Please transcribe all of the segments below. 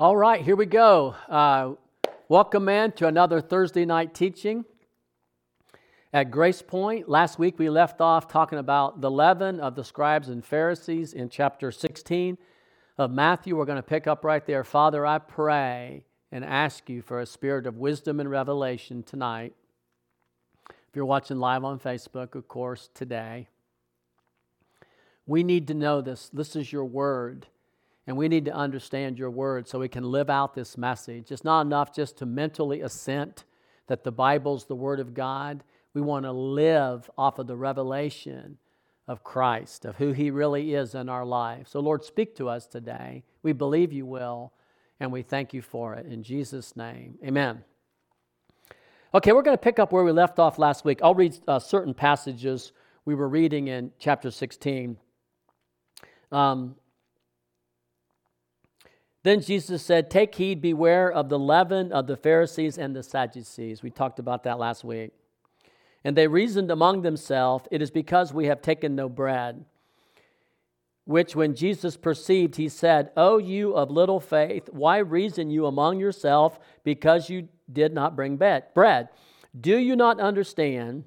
All right, here we go. Uh, welcome, man, to another Thursday night teaching at Grace Point. Last week we left off talking about the leaven of the scribes and Pharisees in chapter 16 of Matthew. We're going to pick up right there. Father, I pray and ask you for a spirit of wisdom and revelation tonight. If you're watching live on Facebook, of course, today. We need to know this. This is your word. And we need to understand your word so we can live out this message. It's not enough just to mentally assent that the Bible's the word of God. We want to live off of the revelation of Christ, of who he really is in our life. So, Lord, speak to us today. We believe you will, and we thank you for it. In Jesus' name, amen. Okay, we're going to pick up where we left off last week. I'll read uh, certain passages we were reading in chapter 16. Um, then Jesus said, Take heed, beware of the leaven of the Pharisees and the Sadducees. We talked about that last week. And they reasoned among themselves, It is because we have taken no bread. Which, when Jesus perceived, he said, O you of little faith, why reason you among yourself because you did not bring bread? Do you not understand?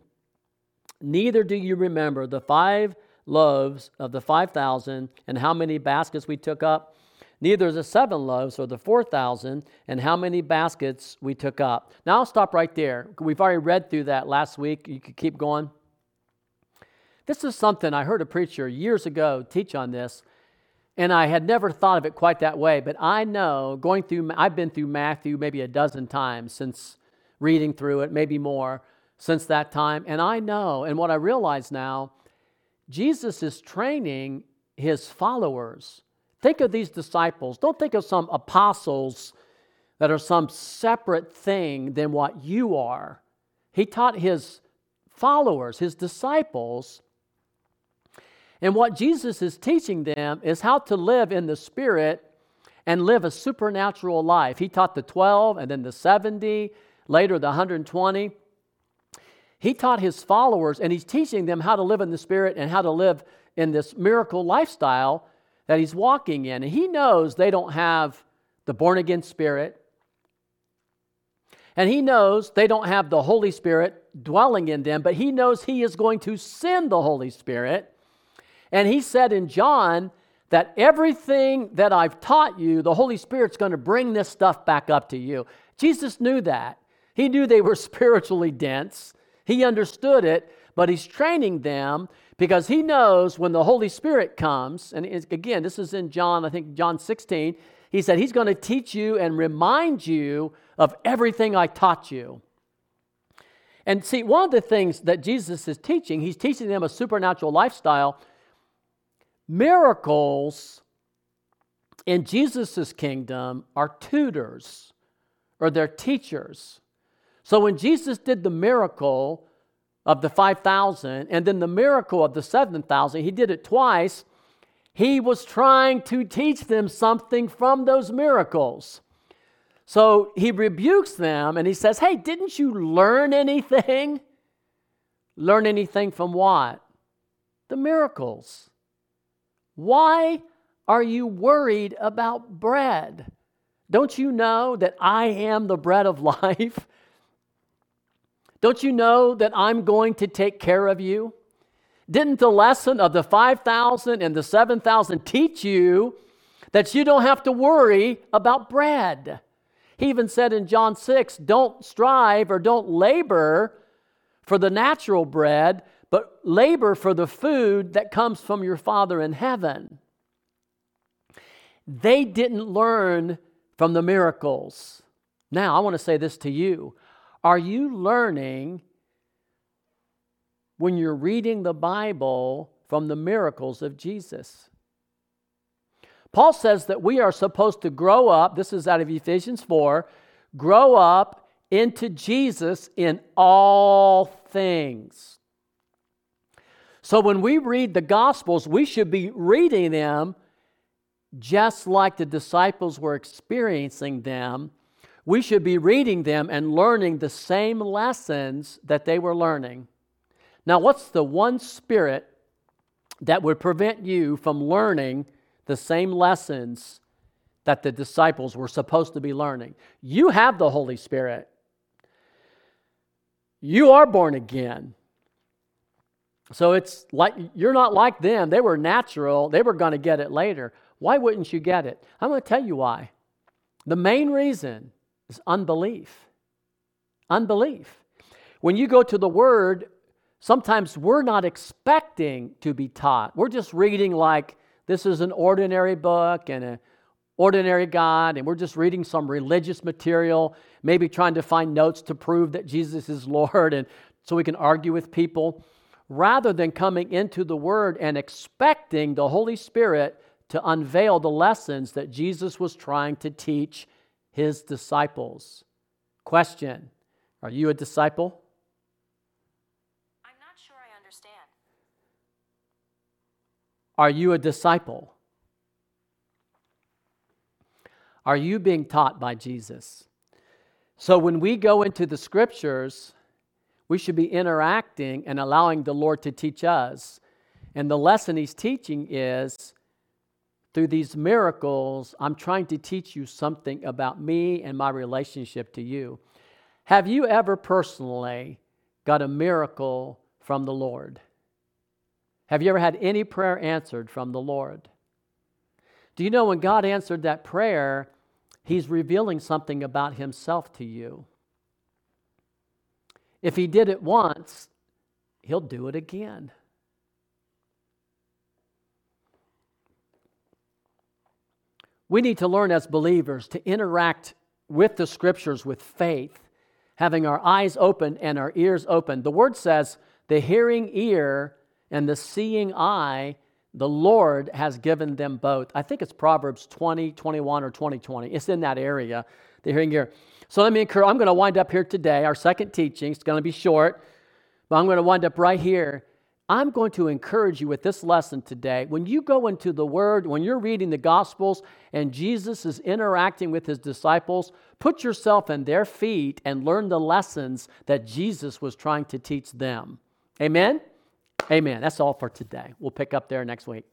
Neither do you remember the five loaves of the five thousand and how many baskets we took up? Neither the seven loaves or the 4,000, and how many baskets we took up. Now I'll stop right there. We've already read through that last week. You could keep going. This is something I heard a preacher years ago teach on this, and I had never thought of it quite that way. But I know going through, I've been through Matthew maybe a dozen times since reading through it, maybe more since that time. And I know, and what I realize now, Jesus is training his followers Think of these disciples. Don't think of some apostles that are some separate thing than what you are. He taught his followers, his disciples, and what Jesus is teaching them is how to live in the Spirit and live a supernatural life. He taught the 12 and then the 70, later the 120. He taught his followers and he's teaching them how to live in the Spirit and how to live in this miracle lifestyle that he's walking in. And he knows they don't have the born again spirit. And he knows they don't have the Holy Spirit dwelling in them, but he knows he is going to send the Holy Spirit. And he said in John that everything that I've taught you, the Holy Spirit's going to bring this stuff back up to you. Jesus knew that. He knew they were spiritually dense. He understood it, but he's training them because he knows when the Holy Spirit comes, and again, this is in John, I think John 16, he said, He's going to teach you and remind you of everything I taught you. And see, one of the things that Jesus is teaching, he's teaching them a supernatural lifestyle. Miracles in Jesus' kingdom are tutors or they're teachers. So when Jesus did the miracle, of the 5,000 and then the miracle of the 7,000. He did it twice. He was trying to teach them something from those miracles. So he rebukes them and he says, Hey, didn't you learn anything? Learn anything from what? The miracles. Why are you worried about bread? Don't you know that I am the bread of life? Don't you know that I'm going to take care of you? Didn't the lesson of the 5,000 and the 7,000 teach you that you don't have to worry about bread? He even said in John 6 don't strive or don't labor for the natural bread, but labor for the food that comes from your Father in heaven. They didn't learn from the miracles. Now, I want to say this to you are you learning when you're reading the Bible from the miracles of Jesus? Paul says that we are supposed to grow up, this is out of Ephesians 4, grow up into Jesus in all things. So when we read the Gospels, we should be reading them just like the disciples were experiencing them we should be reading them and learning the same lessons that they were learning. Now, what's the one spirit that would prevent you from learning the same lessons that the disciples were supposed to be learning. You have the Holy Spirit. You are born again. So it's like you're not like them. They were natural, they were going to get it later. Why wouldn't you get it? I'm going to tell you why. The main reason is unbelief. Unbelief. When you go to the Word, sometimes we're not expecting to be taught. We're just reading like this is an ordinary book and an ordinary God, and we're just reading some religious material, maybe trying to find notes to prove that Jesus is Lord, and so we can argue with people, rather than coming into the Word and expecting the Holy Spirit to unveil the lessons that Jesus was trying to teach his disciples. Question Are you a disciple? I'm not sure I understand. Are you a disciple? Are you being taught by Jesus? So when we go into the scriptures, we should be interacting and allowing the Lord to teach us. And the lesson he's teaching is through these miracles, I'm trying to teach you something about me and my relationship to you. Have you ever personally got a miracle from the Lord? Have you ever had any prayer answered from the Lord? Do you know when God answered that prayer, He's revealing something about Himself to you? If He did it once, He'll do it again. We need to learn as believers to interact with the scriptures with faith, having our eyes open and our ears open. The word says, the hearing ear and the seeing eye, the Lord has given them both. I think it's Proverbs 20, 21, or 20, 20. It's in that area, the hearing ear. So let me encourage, I'm going to wind up here today. Our second teaching, it's going to be short, but I'm going to wind up right here I'm going to encourage you with this lesson today. When you go into the Word, when you're reading the Gospels and Jesus is interacting with his disciples, put yourself in their feet and learn the lessons that Jesus was trying to teach them. Amen? Amen. That's all for today. We'll pick up there next week.